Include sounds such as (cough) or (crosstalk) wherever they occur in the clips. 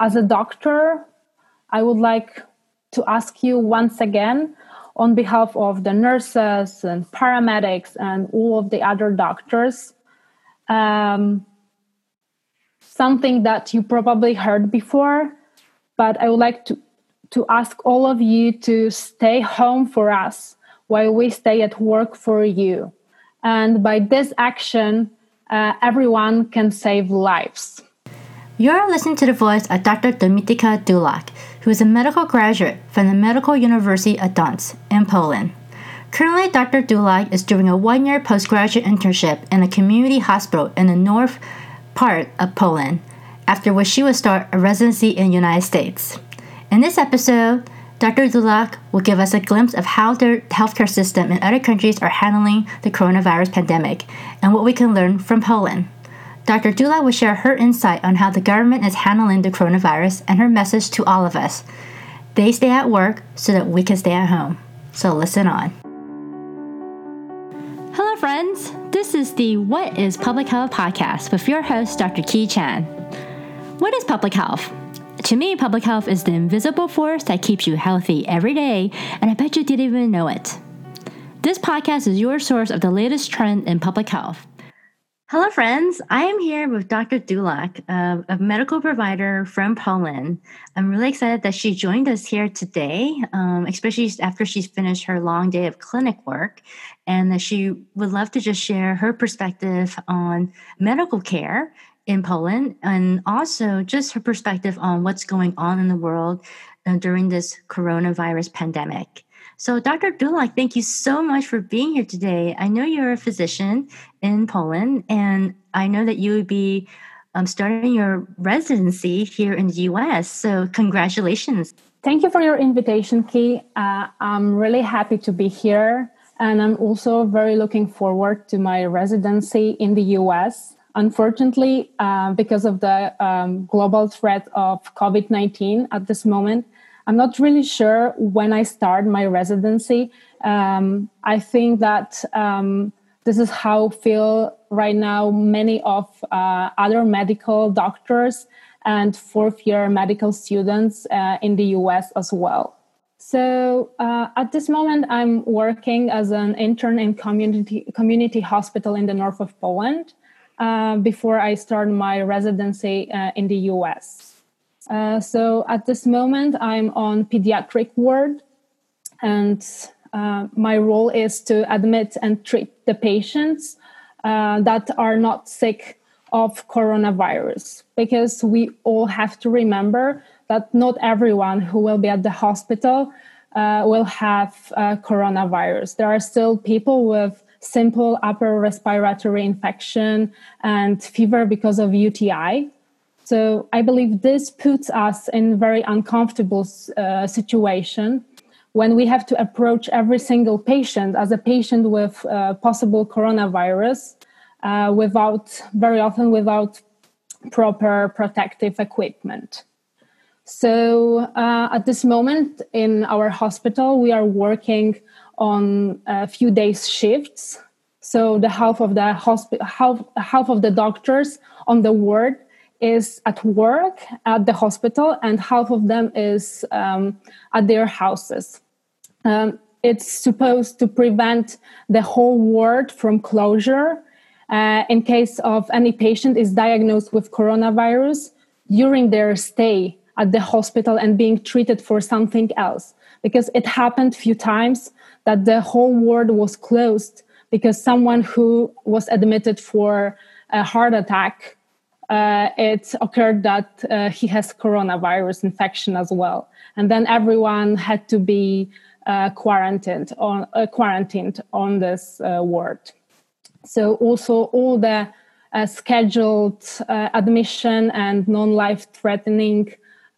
as a doctor, I would like to ask you once again, on behalf of the nurses and paramedics and all of the other doctors, um, something that you probably heard before, but I would like to, to ask all of you to stay home for us while we stay at work for you. And by this action, uh, everyone can save lives. You're listening to the voice of Dr. Dominika Dulak, who is a medical graduate from the Medical University of Gdańsk in Poland. Currently, Dr. Dulak is doing a one year postgraduate internship in a community hospital in the north part of Poland, after which she will start a residency in the United States. In this episode, Dr. Dulak will give us a glimpse of how the healthcare system in other countries are handling the coronavirus pandemic and what we can learn from Poland. Dr. Dula will share her insight on how the government is handling the coronavirus and her message to all of us. They stay at work so that we can stay at home. So listen on. Hello, friends. This is the What is Public Health podcast with your host, Dr. Ki Chan. What is public health? To me, public health is the invisible force that keeps you healthy every day, and I bet you didn't even know it. This podcast is your source of the latest trend in public health. Hello, friends. I am here with Dr. Dulak, a medical provider from Poland. I'm really excited that she joined us here today, um, especially after she's finished her long day of clinic work, and that she would love to just share her perspective on medical care in Poland and also just her perspective on what's going on in the world uh, during this coronavirus pandemic. So, Dr. Dulak, thank you so much for being here today. I know you're a physician in Poland, and I know that you would be um, starting your residency here in the US. So, congratulations. Thank you for your invitation, Ki. Uh, I'm really happy to be here, and I'm also very looking forward to my residency in the US. Unfortunately, uh, because of the um, global threat of COVID 19 at this moment, I'm not really sure when I start my residency. Um, I think that um, this is how feel right now many of uh, other medical doctors and fourth year medical students uh, in the US as well. So uh, at this moment, I'm working as an intern in community community hospital in the north of Poland. Uh, before I start my residency uh, in the US. Uh, so at this moment, I'm on pediatric ward, and uh, my role is to admit and treat the patients uh, that are not sick of coronavirus, because we all have to remember that not everyone who will be at the hospital will have coronavirus. There are still people with simple upper respiratory infection and fever because of UTI. So I believe this puts us in a very uncomfortable uh, situation when we have to approach every single patient as a patient with uh, possible coronavirus uh, without very often without proper protective equipment. So uh, at this moment in our hospital, we are working on a few days shifts. So the half of the hospital, half, half of the doctors on the ward is at work at the hospital, and half of them is um, at their houses. Um, it's supposed to prevent the whole ward from closure uh, in case of any patient is diagnosed with coronavirus during their stay at the hospital and being treated for something else because it happened few times that the whole ward was closed because someone who was admitted for a heart attack uh, it occurred that uh, he has coronavirus infection as well and then everyone had to be uh, quarantined on uh, quarantined on this uh, ward so also all the uh, scheduled admission and non-life threatening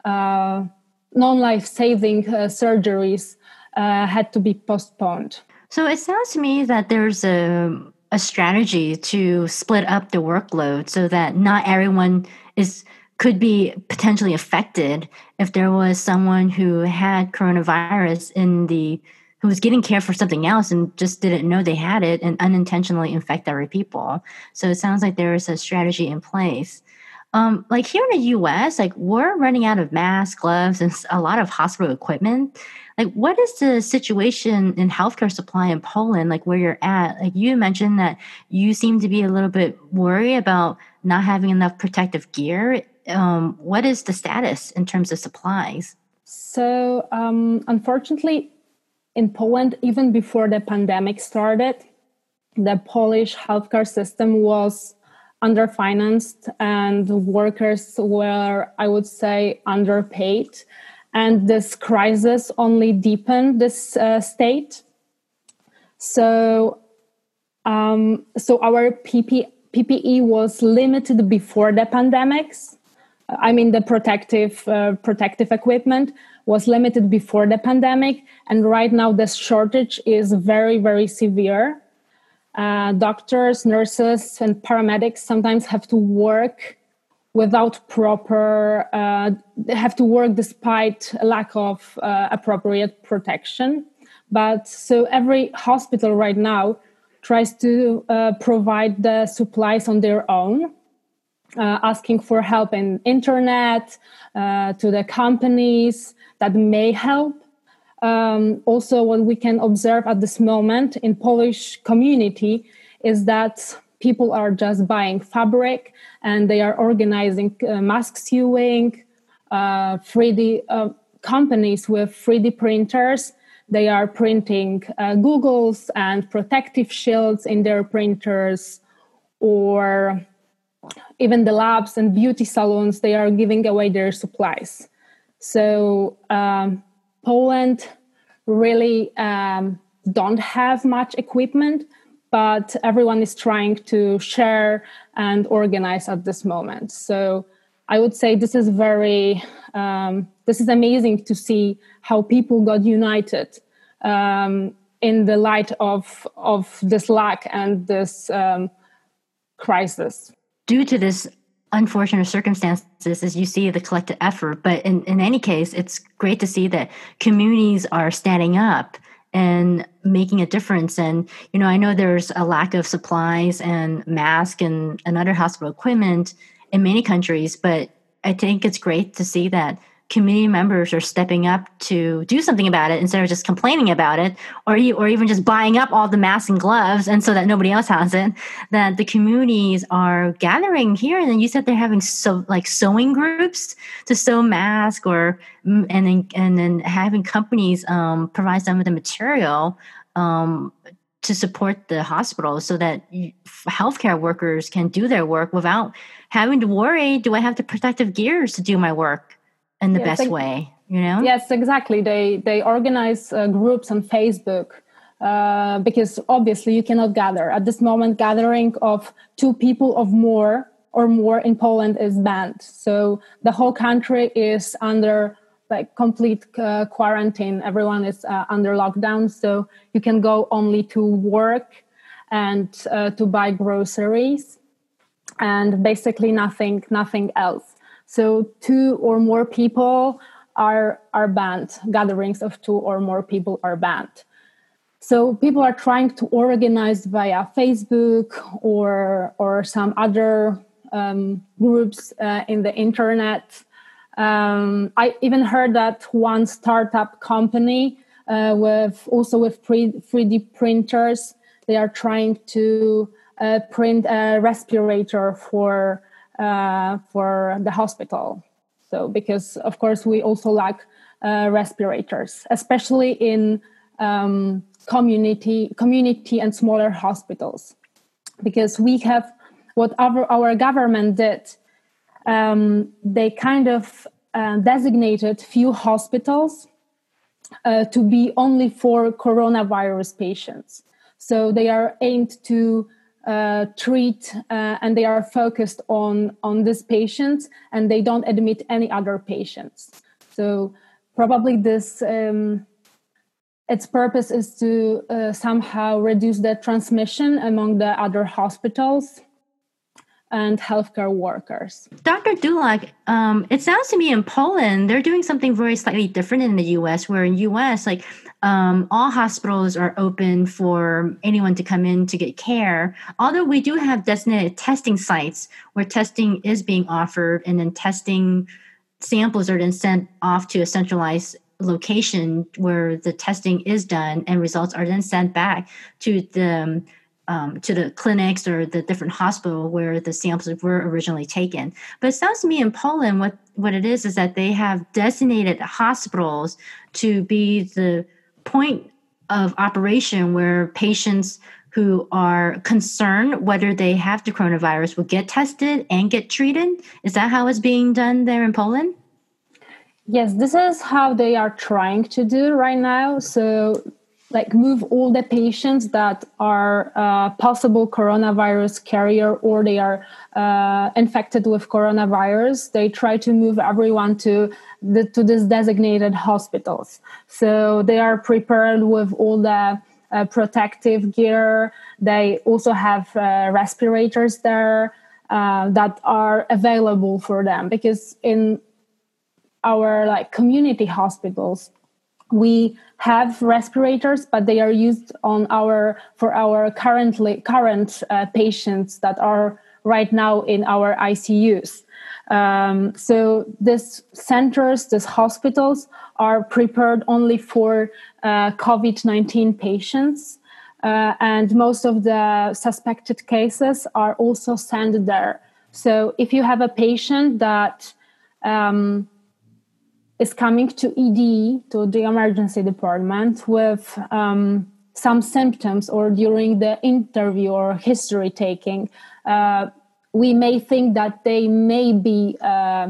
non-life saving surgeries had to be postponed. So it sounds to me that there's a, a strategy to split up the workload so that not everyone is could be potentially affected if there was someone who had coronavirus in the who was getting care for something else and just didn't know they had it and unintentionally infect other people. So it sounds like there is a strategy in place. Um, like here in the US, like we're running out of masks, gloves, and a lot of hospital equipment. Like, what is the situation in healthcare supply in Poland, like where you're at? Like, you mentioned that you seem to be a little bit worried about not having enough protective gear. Um, what is the status in terms of supplies? So, um, unfortunately, in Poland, even before the pandemic started, the Polish healthcare system was underfinanced and workers were, I would say, underpaid. And this crisis only deepened this uh, state. So, um, so our PP, PPE was limited before the pandemics. I mean, the protective uh, protective equipment was limited before the pandemic, and right now the shortage is very very severe. Uh, doctors, nurses, and paramedics sometimes have to work without proper uh, have to work despite lack of uh, appropriate protection. But so every hospital right now tries to uh, provide the supplies on their own uh, asking for help in internet uh, to the companies that may help. Um, also what we can observe at this moment in polish community is that people are just buying fabric and they are organizing uh, mask sewing, uh, 3D uh, companies with 3D printers. They are printing uh, Googles and protective shields in their printers, or even the labs and beauty salons, they are giving away their supplies. So, um, Poland really um, don't have much equipment but everyone is trying to share and organize at this moment. So I would say this is very, um, this is amazing to see how people got united um, in the light of of this lack and this um, crisis. Due to this unfortunate circumstances as you see the collective effort but in, in any case it's great to see that communities are standing up and making a difference. And, you know, I know there's a lack of supplies and mask and, and other hospital equipment in many countries, but I think it's great to see that community members are stepping up to do something about it instead of just complaining about it or or even just buying up all the masks and gloves and so that nobody else has it that the communities are gathering here. And then you said they're having so like sewing groups to sew masks or mm, and then and then having companies um, provide some of the material um, to support the hospital so that healthcare workers can do their work without having to worry do i have the protective gears to do my work in the yes, best way you know? Yes exactly. They they organize uh, groups on facebook uh, because obviously you cannot gather. At this moment gathering of two people of more or more in poland is banned. So the whole country is under like complete uh, quarantine. Everyone is uh, under lockdown. So you can go only to work and uh, to buy groceries and basically nothing nothing else so two or more people are are banned. Gatherings of two or more people are banned. So people are trying to organize via Facebook or or some other um, groups uh, in the internet. Um, I even heard that one startup company uh, with also with 3D printers, they are trying to uh, print a respirator for uh, for the hospital. So, because of course we also lack uh, respirators, especially in um, community, community and smaller hospitals, because we have what our, our government did. Um, they kind of uh, designated few hospitals uh, to be only for coronavirus patients. So they are aimed to uh, treat uh, and they are focused on on this patient and they don't admit any other patients. So probably this um, its purpose is to uh, somehow reduce the transmission among the other hospitals and healthcare workers. Dr. Dulak, um, it sounds to me in Poland they're doing something very slightly different in the U.S. Where in U.S. like um, all hospitals are open for anyone to come in to get care. Although we do have designated testing sites where testing is being offered, and then testing samples are then sent off to a centralized location where the testing is done, and results are then sent back to the um, to the clinics or the different hospital where the samples were originally taken. But it sounds to me in Poland, what what it is is that they have designated hospitals to be the point of operation where patients who are concerned whether they have the coronavirus will get tested and get treated. Is that how it's being done there in Poland? Yes, this is how they are trying to do right now. So, like, move all the patients that are uh, possible coronavirus carrier or they are uh, infected with coronavirus. They try to move everyone to the, to these designated hospitals. So they are prepared with all the uh, protective gear. They also have uh, respirators there uh, that are available for them because in our like community hospitals we have respirators but they are used on our for our currently current uh, patients that are right now in our icus um, so these centers, these hospitals are prepared only for uh, COVID 19 patients. Uh, and most of the suspected cases are also sent there. So if you have a patient that um, is coming to ED, to the emergency department, with um, some symptoms or during the interview or history taking, uh, we may think that they may be uh,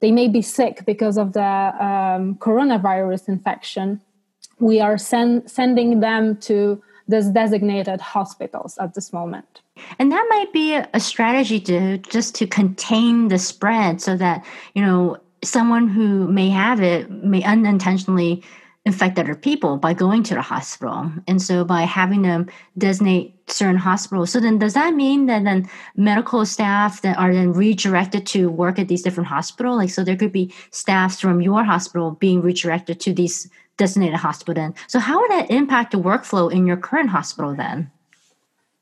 they may be sick because of the um, coronavirus infection. We are send, sending them to these designated hospitals at this moment. And that might be a strategy to just to contain the spread so that, you know, someone who may have it may unintentionally infect other people by going to the hospital. And so by having them designate certain hospitals. So then does that mean that then medical staff that are then redirected to work at these different hospitals? Like so there could be staffs from your hospital being redirected to these designated hospital then. So how would that impact the workflow in your current hospital then?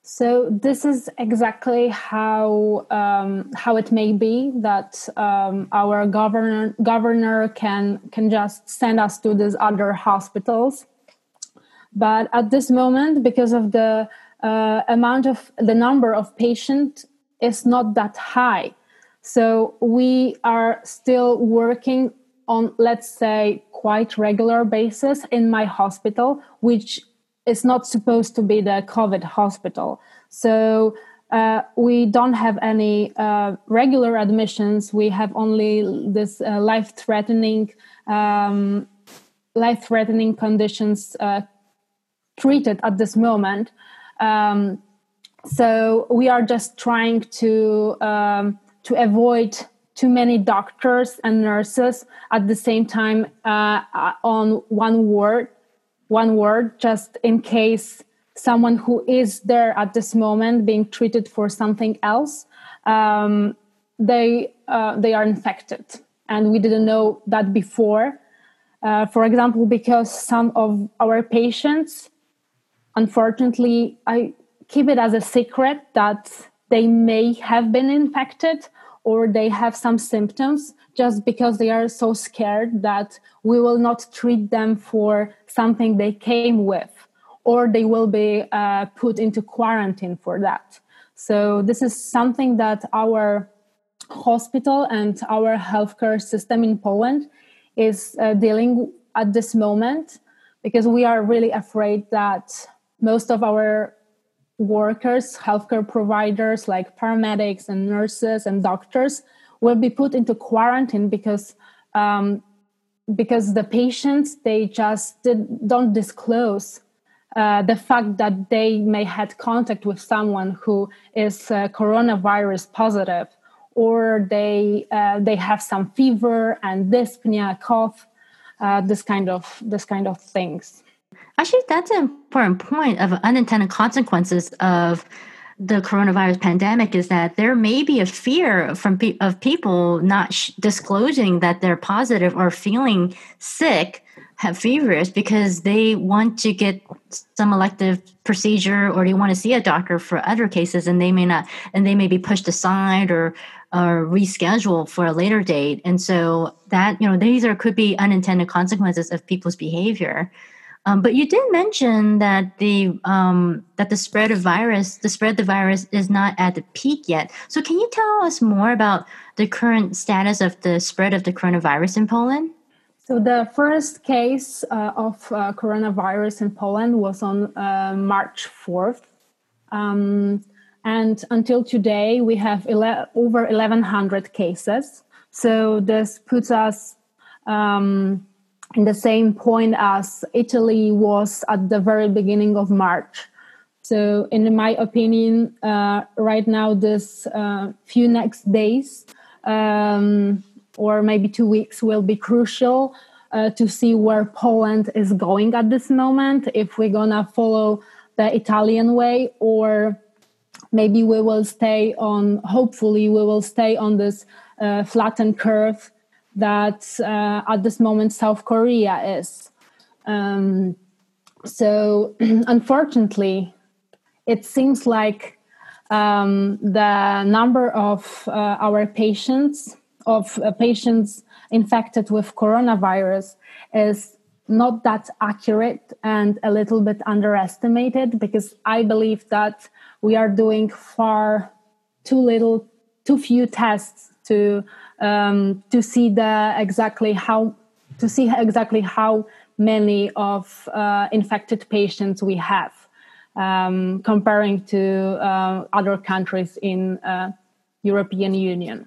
So this is exactly how um, how it may be that um, our governor governor can can just send us to these other hospitals, but at this moment, because of the uh, amount of the number of patients is not that high, so we are still working on let's say quite regular basis in my hospital, which it's not supposed to be the COVID hospital. So uh, we don't have any uh, regular admissions. We have only this uh, life-threatening, um, life-threatening conditions uh, treated at this moment. Um, so we are just trying to um, to avoid too many doctors and nurses at the same time uh, on one ward one word just in case someone who is there at this moment being treated for something else um, they uh, they are infected. And we didn't know that before. Uh, for example because some of our patients unfortunately i keep it as a secret that they may have been infected or they have some symptoms just because they are so scared that we will not treat them for something they came with or they will be uh, put into quarantine for that. So this is something that our hospital and our healthcare system in poland is uh, dealing at this moment because we are really afraid that most of our workers healthcare providers like paramedics and nurses and doctors will be put into quarantine because um, because the patients they just did, don't disclose uh, the fact that they may had contact with someone who is uh, coronavirus positive or they uh, they have some fever and dyspnea cough uh, this kind of this kind of things actually that's an important point of unintended consequences of the coronavirus pandemic is that there may be a fear from pe- of people not sh- disclosing that they're positive or feeling sick have fevers because they want to get some elective procedure or they want to see a doctor for other cases and they may not and they may be pushed aside or or rescheduled for a later date. And so that you know these are could be unintended consequences of people's behavior um, but you did mention that the um, that the spread of virus the spread of the virus is not at the peak yet so can you tell us more about the current status of the spread of the coronavirus in poland so the first case uh, of uh, coronavirus in Poland was on uh, March 4th. Um, and until today, we have ele- over 1,100 cases. So this puts us um, the same point as Italy was at the very beginning of March. So, in my opinion, uh, right now, this uh, few next days, um, or maybe two weeks will be crucial uh, to see where Poland is going at this moment, if we're gonna follow the Italian way, or maybe we will stay on, hopefully, we will stay on this uh, flattened curve that uh, at this moment South Korea is. Um, so, (clears throat) unfortunately, it seems like um, the number of uh, our patients of uh, patients infected with coronavirus is not that accurate and a little bit underestimated because I believe that we are doing far too little, too few tests to um, to see the exactly how to see exactly how many of uh, infected patients we have um, comparing to uh, other countries in uh, European Union.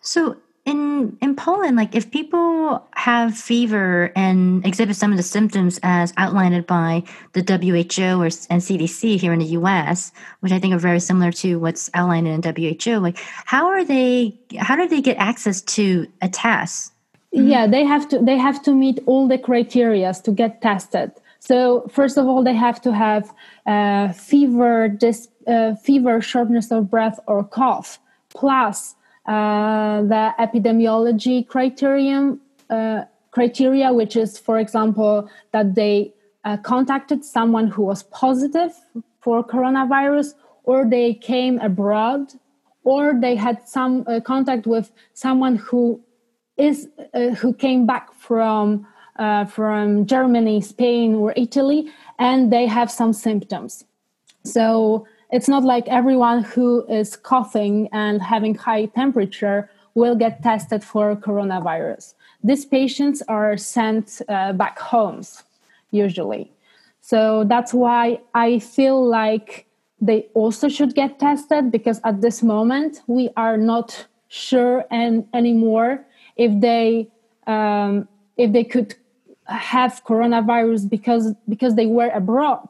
So in in Poland, like if people have fever and exhibit some of the symptoms as outlined by the WHO or and CDC here in the U.S., which I think are very similar to what's outlined in WHO, like how are they? How do they get access to a test? Yeah, they have to they have to meet all the criteria to get tested. So first of all, they have to have uh, fever, dis, uh, fever, shortness of breath, or cough, plus uh, the epidemiology criterion uh, criteria, which is, for example, that they uh, contacted someone who was positive for coronavirus, or they came abroad, or they had some uh, contact with someone who is uh, who came back from from Germany, Spain, or Italy, and they have some symptoms. So it's not like everyone who is coughing and having high temperature will get tested for coronavirus. These patients are sent uh, back homes usually. So that's why I feel like they also should get tested because at this moment we are not sure and anymore if they um, if they could have coronavirus because because they were abroad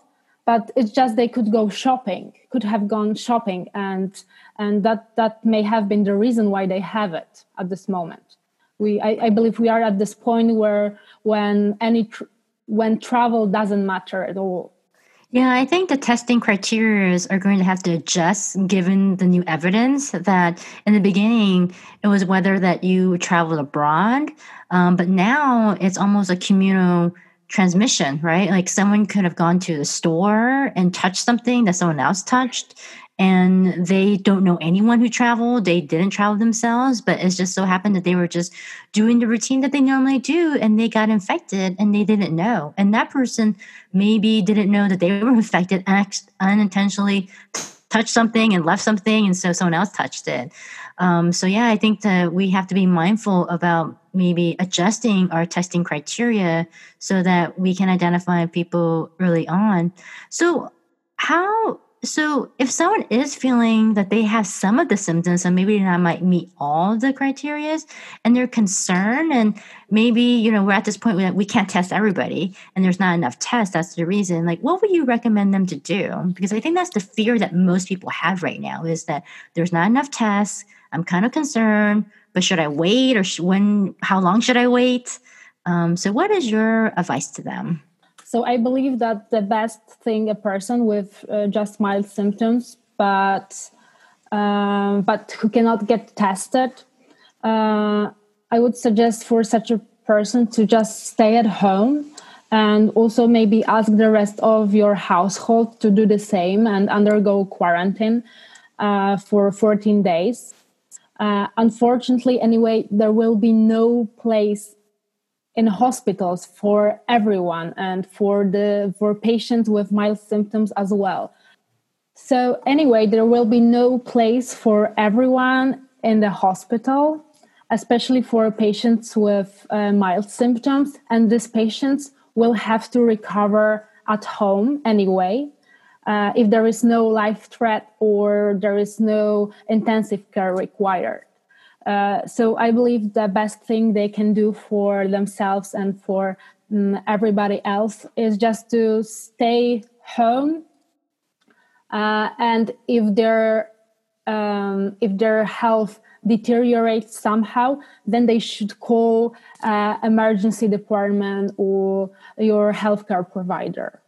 but it's just they could go shopping could have gone shopping and and that that may have been the reason why they have it at this moment. We i, I believe we are at this point where when any tr- when travel doesn't matter at all. Yeah, I think the testing criteria are going to have to adjust given the new evidence that in the beginning it was whether that you traveled abroad, um, but now it's almost a communal transmission, right? Like someone could have gone to the store and touched something that someone else touched, and they don't know anyone who traveled. They didn't travel themselves, but it just so happened that they were just doing the routine that they normally do, and they got infected and they didn't know. And that person maybe didn't know that they were (laughs) infected, unintentionally touched something and left something, and so someone else touched it. Um, so yeah, I think that we have to be mindful about maybe adjusting our testing criteria so that we can identify people early on. So how so if someone is feeling that they have some of the symptoms and maybe not might meet all the criterias and they're concerned and maybe you know we're at this point where we can't test everybody and there's not enough tests that's the reason like what would you recommend them to do because i think that's the fear that most people have right now is that there's not enough tests I'm kind of concerned, but should I wait or sh- when, how long should I wait? Um, so, what is your advice to them? So, I believe that the best thing a person with uh, just mild symptoms but um, but who cannot get tested, uh, I would suggest for such a person to just stay at home and also maybe ask the rest of your household to do the same and undergo quarantine uh, for 14 days. Uh, unfortunately, anyway, there will be no place in hospitals for everyone and for the for patients with mild symptoms as well. So anyway, there will be no place for everyone in the hospital, especially for patients with uh, mild symptoms, and these patients will have to recover at home anyway. Uh, if there is no life threat or there is no intensive care required. Uh, so I believe the best thing they can do for themselves and for um, everybody else is just to stay home. Uh, and if their um, if their health deteriorates somehow, then they should call uh, emergency department or your healthcare provider.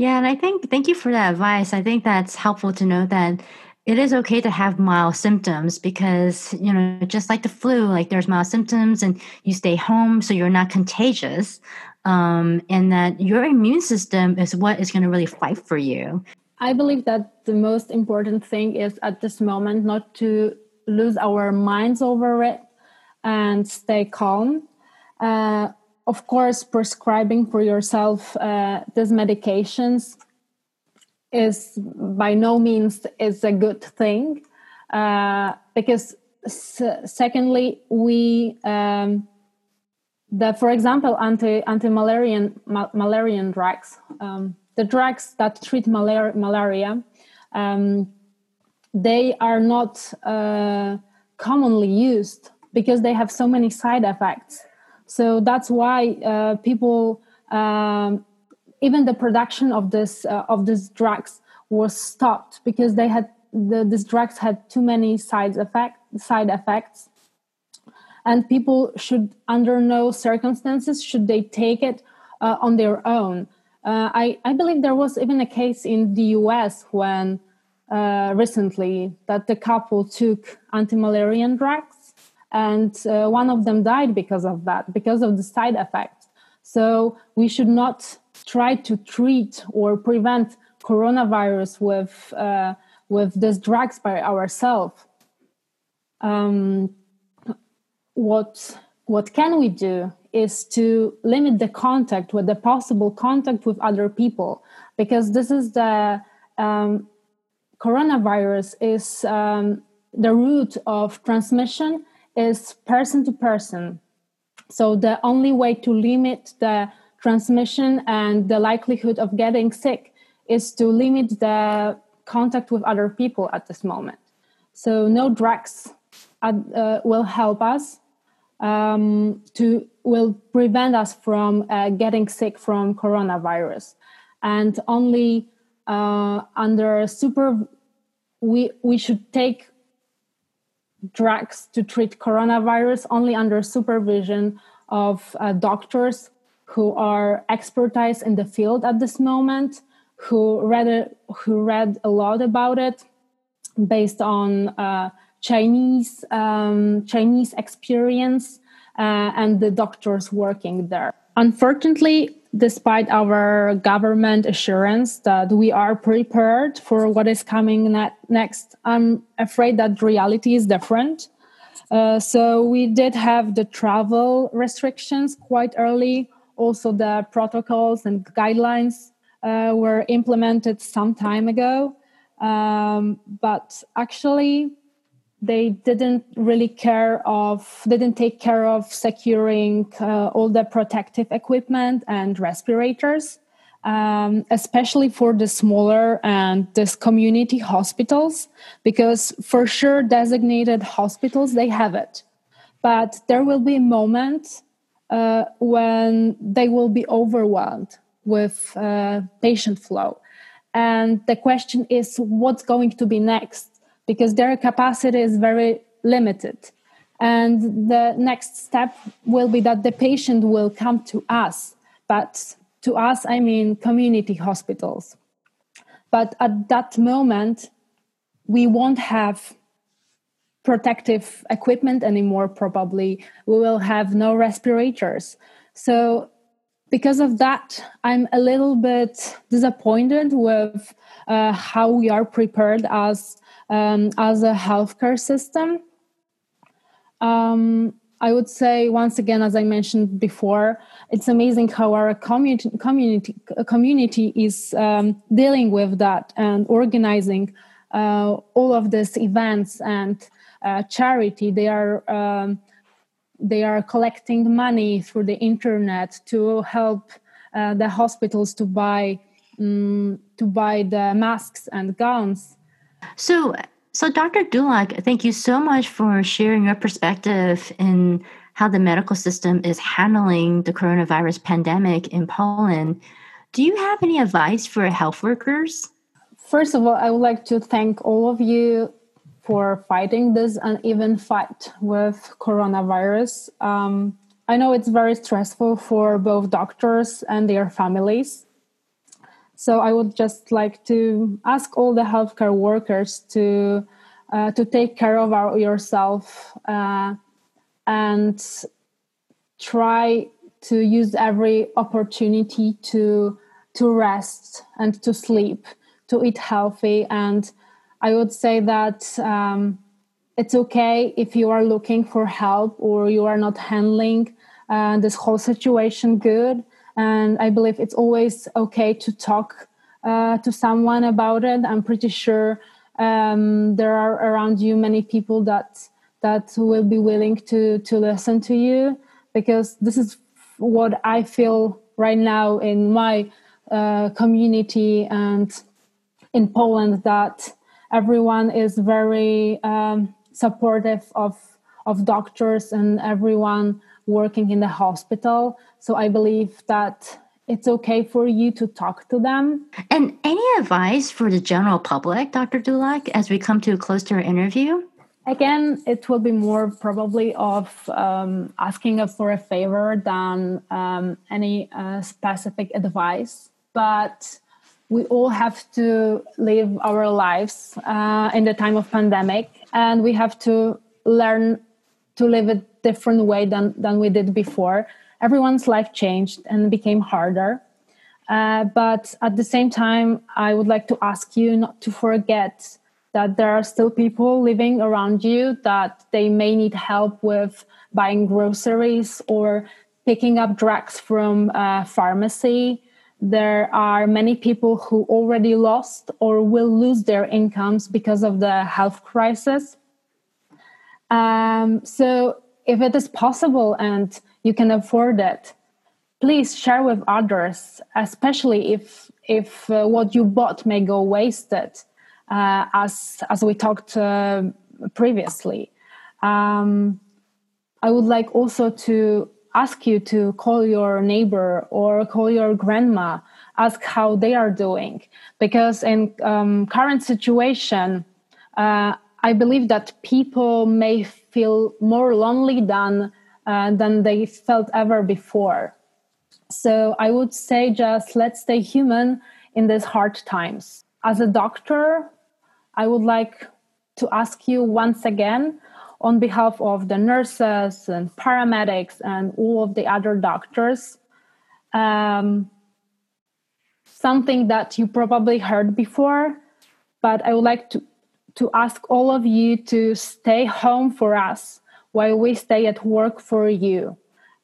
Yeah, and I think thank you for that advice. I think that's helpful to know that it is okay to have mild symptoms because you know just like the flu like there's mild symptoms and you stay home so you're not contagious um, and that your immune system is what is going to really fight for you i believe that the most important thing is at this moment not to lose our minds over it and stay calm uh, of course prescribing for yourself uh, these medications is by no means is a good thing uh, because s- secondly we um, the for example anti anti malarian ma- malarian drugs um, the drugs that treat malar- malaria um, they are not uh, commonly used because they have so many side effects so that's why uh, people um, even the production of this uh, of these drugs was stopped because they had the, these drugs had too many side effect side effects. And people should under no circumstances should they take it uh, on their own. Uh, I, I believe there was even a case in the us when uh, recently that the couple took anti-malarian drugs and uh, one of them died because of that because of the side effects so we should not try to treat or prevent coronavirus with uh, with these drugs by ourselves. Um, what what can we do is to limit the contact with the possible contact with other people because this is the um, coronavirus is um, the root of transmission is person to person so the only way to limit the transmission and the likelihood of getting sick is to limit the contact with other people at this moment. So no drugs uh, will help us um, to will prevent us from uh, getting sick from coronavirus, and only uh, under super we we should take drugs to treat coronavirus only under supervision of uh, doctors who are expertise in the field at this moment, who read a, who read a lot about it, based on uh, Chinese um, Chinese experience uh, and the doctors working there. Unfortunately, despite our government assurance that we are prepared for what is coming ne- next, I'm afraid that reality is different. Uh, so we did have the travel restrictions quite early also the protocols and guidelines uh, were implemented some time ago um, but actually they didn't really care of didn't take care of securing uh, all the protective equipment and respirators um, especially for the smaller and this community hospitals because for sure designated hospitals they have it but there will be a moment uh, when they will be overwhelmed with uh, patient flow. And the question is what's going to be next? Because their capacity is very limited. And the next step will be that the patient will come to us. But to us, I mean community hospitals. But at that moment, we won't have protective equipment anymore probably we will have no respirators so because of that i'm a little bit disappointed with uh, how we are prepared as um, as a healthcare system um, i would say once again as i mentioned before it's amazing how our community community community is um, dealing with that and organizing uh, all of these events and uh, charity. They are um, they are collecting money through the internet to help uh, the hospitals to buy um, to buy the masks and gowns. So, so Dr. Dulak, thank you so much for sharing your perspective in how the medical system is handling the coronavirus pandemic in Poland. Do you have any advice for health workers? First of all, I would like to thank all of you for fighting this uneven fight with coronavirus. Um, I know it's very stressful for both doctors and their families. So I would just like to ask all the healthcare workers to uh, to take care of our, yourself uh, and try to use every opportunity to to rest and to sleep, to eat healthy and I would say that um, it's okay if you are looking for help or you are not handling uh, this whole situation good. And I believe it's always okay to talk uh, to someone about it. I'm pretty sure um, there are around you many people that that will be willing to to listen to you because this is what I feel right now in my uh, community and in Poland that everyone is very um, supportive of of doctors and everyone working in the hospital. So I believe that it's okay for you to talk to them. And any advice for the general public, Dr. Dulak, as we come to a close to our interview? Again, it will be more probably of um, asking for a favor than um, any uh, specific advice. But we all have to live our lives uh, in the time of pandemic and we have to learn to live a different way than, than we did before. Everyone's life changed and became harder. Uh, but at the same time i would like to ask you not to forget that there are still people living around you that they may need help with buying groceries or picking up drugs from a pharmacy there are many people who already lost or will lose their incomes because of the health crisis. Um, so, if it is possible and you can afford it, please share with others, especially if if uh, what you bought may go wasted, uh, as as we talked uh, previously. Um, I would like also to ask you to call your neighbor or call your grandma ask how they are doing. Because in um, current situation uh, i believe that people may feel more lonely than uh, than they felt ever before. So i would say just let's stay human in these hard times. As a doctor i would like to ask you once again on behalf of the nurses and paramedics and all of the other doctors. Um, something that you probably heard before, but I would like to, to ask all of you to stay home for us while we stay at work for you.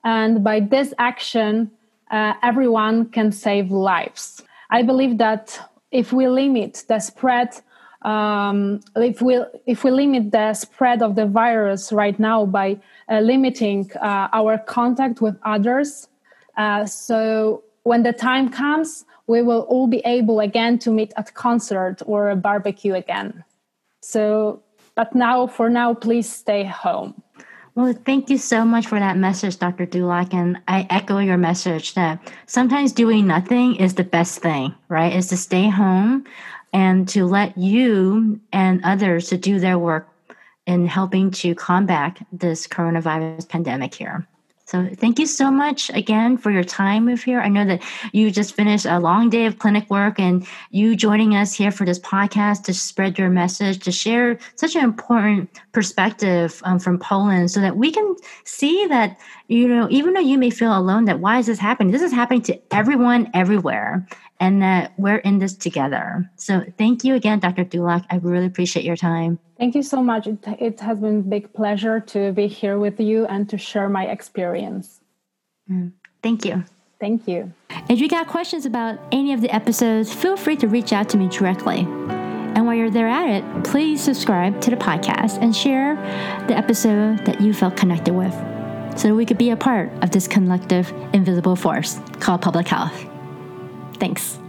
And by this action, uh, everyone can save lives. I believe that if we limit the spread um, if we if we limit the spread of the virus right now by uh, limiting uh, our contact with others, uh, so when the time comes, we will all be able again to meet at concert or a barbecue again. So, but now for now, please stay home. Well, thank you so much for that message, Dr. Dulak. And I echo your message that sometimes doing nothing is the best thing, right? Is to stay home, and to let you and others to do their work in helping to combat this coronavirus pandemic here. So thank you so much again for your time with here. I know that you just finished a long day of clinic work and you joining us here for this podcast to spread your message, to share such an important perspective um, from Poland so that we can see that, you know, even though you may feel alone, that why is this happening? This is happening to everyone everywhere and that we're in this together. So thank you again, Dr. Dulak. I really appreciate your time. Thank you so much. It, it has been a big pleasure to be here with you and to share my experience. Mm. Thank you. Thank you. If you got questions about any of the episodes, feel free to reach out to me directly. And while you're there at it, please subscribe to the podcast and share the episode that you felt connected with so that we could be a part of this collective invisible force called public health. Thanks.